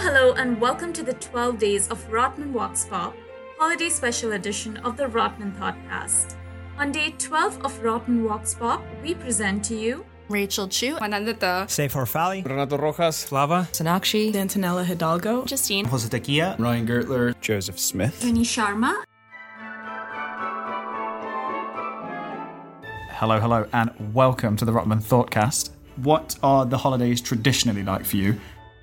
hello, and welcome to the 12 days of Rotman Walks Pop, holiday special edition of the Rotman Thoughtcast. On day 12 of Rotman Walks Pop, we present to you Rachel Chu, Manandita, Sefor Fali, Renato Rojas, Flava, Sanakshi, Dantonella Hidalgo, Justine, Jose Takia, Ryan Gertler, Joseph Smith. Penny Sharma, Hello, hello, and welcome to the Rotman Thoughtcast. What are the holidays traditionally like for you?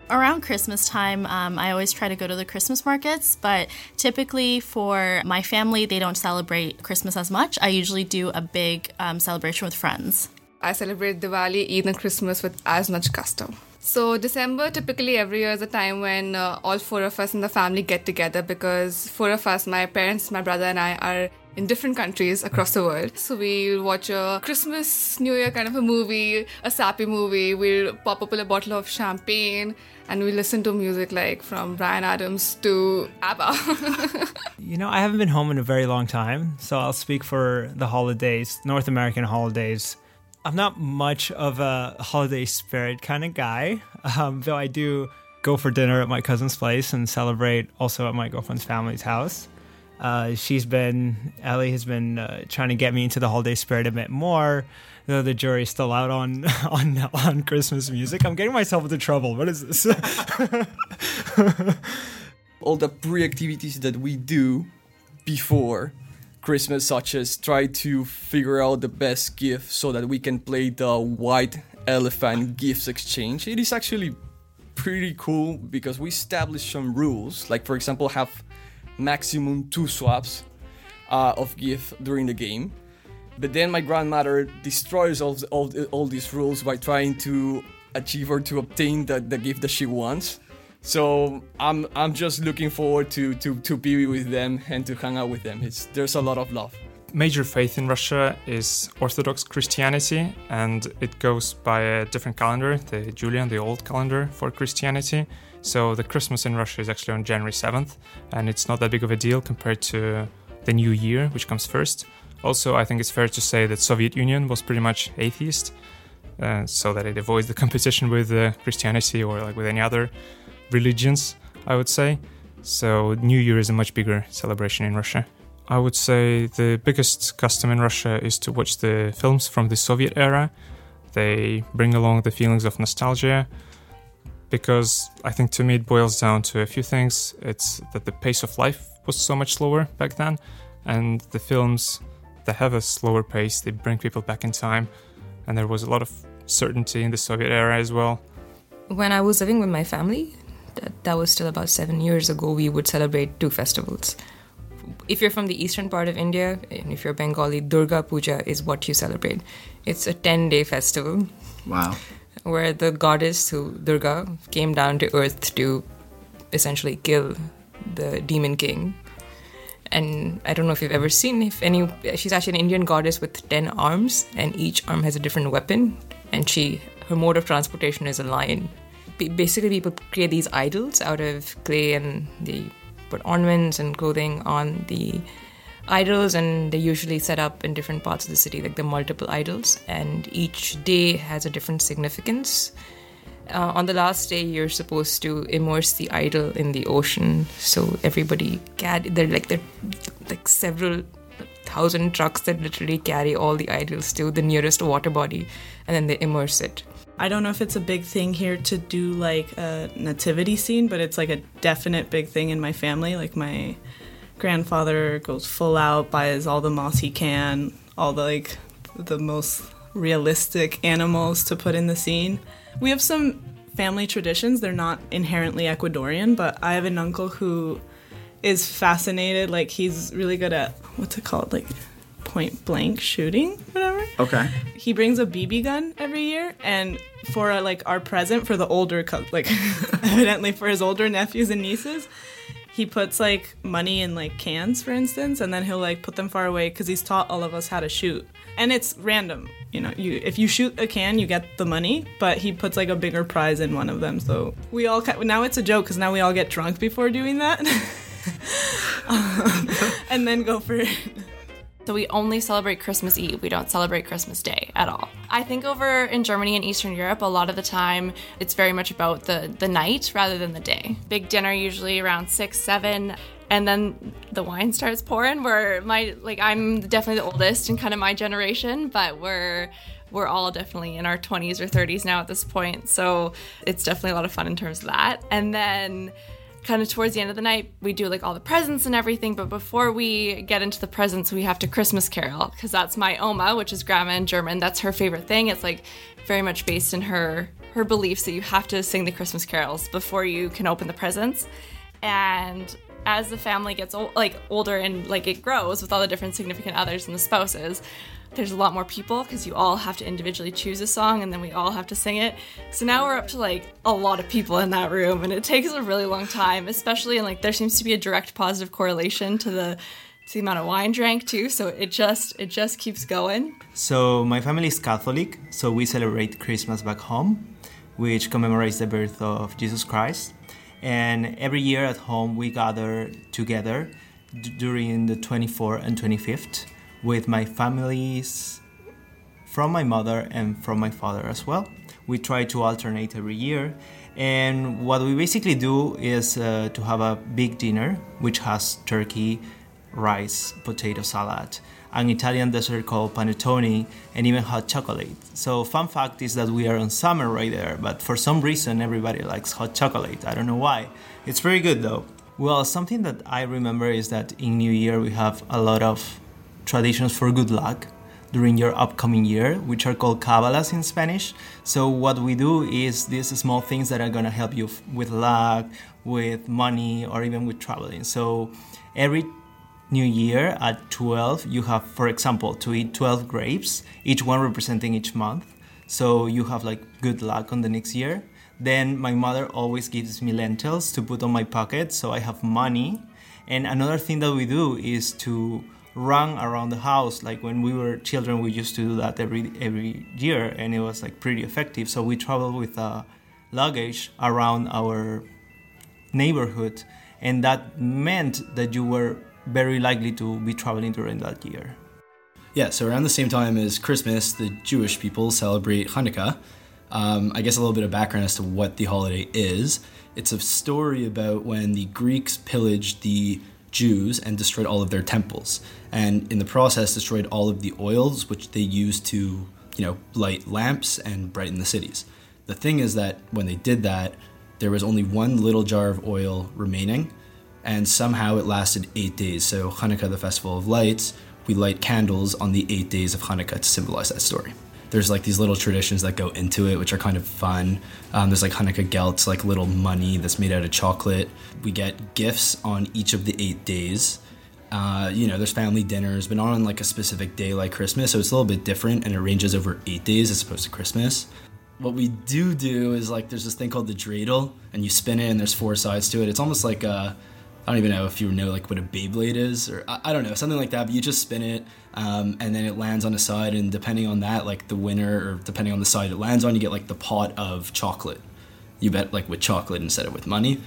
Around Christmas time, um, I always try to go to the Christmas markets, but typically for my family, they don't celebrate Christmas as much. I usually do a big um, celebration with friends. I celebrate Diwali, Eid, and Christmas with as much gusto. So, December typically every year is a time when uh, all four of us in the family get together because four of us, my parents, my brother, and I, are in different countries across the world. So, we'll watch a Christmas, New Year kind of a movie, a sappy movie. We'll pop open a bottle of champagne and we listen to music like from Bryan Adams to ABBA. You know, I haven't been home in a very long time, so I'll speak for the holidays, North American holidays. I'm not much of a holiday spirit kind of guy, um, though I do go for dinner at my cousin's place and celebrate also at my girlfriend's family's house. Uh, she's been, Ellie has been uh, trying to get me into the holiday spirit a bit more, though the jury's still out on on on Christmas music. I'm getting myself into trouble. What is this? All the pre activities that we do before Christmas, such as try to figure out the best gift so that we can play the white elephant gifts exchange. It is actually pretty cool because we established some rules, like, for example, have maximum two swaps uh, of gift during the game. But then my grandmother destroys all, all, all these rules by trying to achieve or to obtain the, the gift that she wants. So I'm I'm just looking forward to, to, to be with them and to hang out with them. It's there's a lot of love. major faith in Russia is Orthodox Christianity, and it goes by a different calendar, the Julian, the old calendar for Christianity. So the Christmas in Russia is actually on January 7th, and it's not that big of a deal compared to the New Year, which comes first. Also, I think it's fair to say that Soviet Union was pretty much atheist, uh, so that it avoids the competition with uh, Christianity or like with any other religions, I would say. So New Year is a much bigger celebration in Russia. I would say the biggest custom in Russia is to watch the films from the Soviet era. They bring along the feelings of nostalgia because I think to me it boils down to a few things. It's that the pace of life was so much slower back then, and the films that have a slower pace they bring people back in time, and there was a lot of certainty in the Soviet era as well. When I was living with my family, that, was still about seven years ago, we would celebrate two festivals. If you're from the eastern part of India, and if you're Bengali, Durga Puja is what you celebrate. It's a 10 day festival Wow. where the goddess, who Durga, came down to earth to essentially kill the demon king. And I don't know if you've ever seen if any. She's actually an Indian goddess with ten arms, and each arm has a different weapon. And she, her mode of transportation is a lion. Ba- Basically, people create these idols out of clay, and they put ornaments and clothing on the idols, and they usually set up in different parts of the city, like the multiple idols. And each day has a different significance. Uh, on the last day, you're supposed to immerse the idol in the ocean. So everybody carry. They're like they're like several thousand trucks that literally carry all the idols to the nearest water body, and then they immerse it. I don't know if it's a big thing here to do like a nativity scene, but it's like a definite big thing in my family. Like my grandfather goes full out, buys all the moss he can, all the like the most realistic animals to put in the scene. We have some family traditions. They're not inherently Ecuadorian, but I have an uncle who is fascinated. Like he's really good at what's it called, like point blank shooting, whatever Okay. he brings a BB gun every year, and for uh, like our present for the older, co- like evidently for his older nephews and nieces, he puts like money in like cans, for instance, and then he'll like put them far away because he's taught all of us how to shoot, and it's random. You know, you if you shoot a can, you get the money, but he puts like a bigger prize in one of them. So we all ki- now it's a joke because now we all get drunk before doing that, and then go for it. So we only celebrate Christmas Eve. We don't celebrate Christmas Day at all. I think over in Germany and Eastern Europe, a lot of the time it's very much about the the night rather than the day. Big dinner usually around six, seven, and then the wine starts pouring. Where my like I'm definitely the oldest in kind of my generation, but we're we're all definitely in our 20s or 30s now at this point. So it's definitely a lot of fun in terms of that. And then kind of towards the end of the night, we do like all the presents and everything. But before we get into the presents, we have to Christmas carol because that's my Oma, which is grandma in German. That's her favorite thing. It's like very much based in her her beliefs that you have to sing the Christmas carols before you can open the presents. And as the family gets old, like older and like it grows with all the different significant others and the spouses, there's a lot more people because you all have to individually choose a song and then we all have to sing it. So now we're up to like a lot of people in that room and it takes a really long time, especially and like there seems to be a direct positive correlation to the to the amount of wine drank too, so it just it just keeps going. So my family is Catholic, so we celebrate Christmas back home, which commemorates the birth of Jesus Christ. And every year at home we gather together d- during the 24th and 25th with my families from my mother and from my father as well. We try to alternate every year. And what we basically do is uh, to have a big dinner, which has turkey, rice, potato salad, an Italian dessert called panettone, and even hot chocolate. So, fun fact is that we are on summer right there, but for some reason, everybody likes hot chocolate. I don't know why. It's very good though. Well, something that I remember is that in New Year we have a lot of traditions for good luck during your upcoming year, which are called cábalas in Spanish. So, what we do is these small things that are to help you f- with luck, with money, or even with traveling. So, every new year at 12, you have, for example, to eat 12 grapes, each one representing each month. So, you have like good luck on the next year. Then, my mother always gives me lentils to put on my pocket, so I have money. And another thing that we do is to run around the house like when we were children we used to do that every every year and it was like pretty effective so we traveled with a luggage around our neighborhood and that meant that you were very likely to be traveling during that year Yeah, so around the same time as Christmas, the Jewish people celebrate Hanukkah. Um, I guess a little bit of background as to what the holiday is. It's a story about when the Greeks pillaged the Jews and destroyed all of their temples, and in the process destroyed all of the oils which they used to, you know, light lamps and brighten the cities. The thing is that when they did that, there was only one little jar of oil remaining, and somehow it lasted eight days. So Hanukkah, the festival of lights, we light candles on the eight days of Hanukkah to symbolize that story. There's like these little traditions that go into it, which are kind of fun. Um, there's like Hanukkah gelts, like little money that's made out of chocolate. We get gifts on each of the eight days. Uh, you know, there's family dinners, but not on like a specific day like Christmas. So it's a little bit different and it ranges over eight days as opposed to Christmas. What we do do is like there's this thing called the dreidel, and you spin it, and there's four sides to it. It's almost like a I don't even know if you know like what a Beyblade is, or I, I don't know something like that. But you just spin it, um, and then it lands on a side, and depending on that, like the winner, or depending on the side it lands on, you get like the pot of chocolate. You bet like with chocolate instead of with money.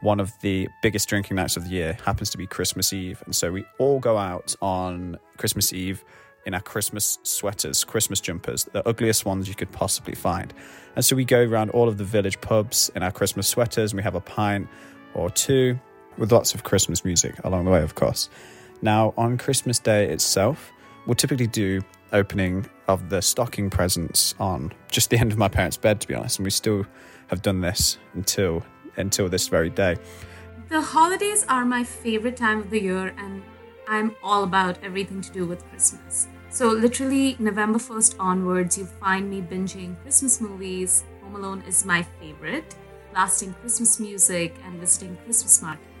One of the biggest drinking nights of the year happens to be Christmas Eve, and so we all go out on Christmas Eve in our Christmas sweaters, Christmas jumpers, the ugliest ones you could possibly find. And so we go around all of the village pubs in our Christmas sweaters, and we have a pint or two with lots of Christmas music along the way, of course. Now, on Christmas Day itself, we'll typically do opening of the stocking presents on just the end of my parents' bed, to be honest, and we still have done this until until this very day. The holidays are my favorite time of the year, and I'm all about everything to do with Christmas. So, literally, November 1st onwards, you find me binging Christmas movies. Home Alone is my favorite, blasting Christmas music, and visiting Christmas markets.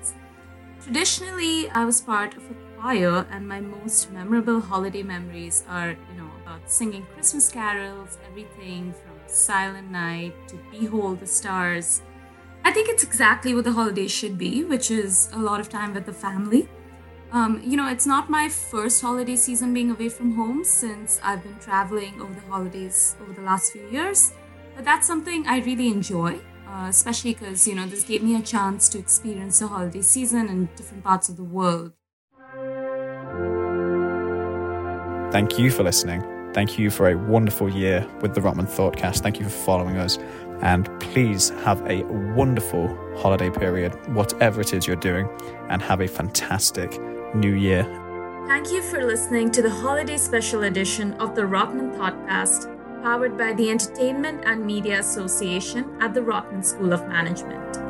Traditionally, I was part of a choir, and my most memorable holiday memories are, you know, about singing Christmas carols, everything from Silent Night to Behold the Stars. I think it's exactly what the holidays should be, which is a lot of time with the family. Um, you know, it's not my first holiday season being away from home since I've been traveling over the holidays over the last few years, but that's something I really enjoy, uh, especially because, you know, this gave me a chance to experience the holiday season in different parts of the world. Thank you for listening. Thank you for a wonderful year with the Rotman Thoughtcast. Thank you for following us. And please have a wonderful holiday period, whatever it is you're doing, and have a fantastic new year. Thank you for listening to the holiday special edition of the Rotman Thoughtcast, powered by the Entertainment and Media Association at the Rotman School of Management.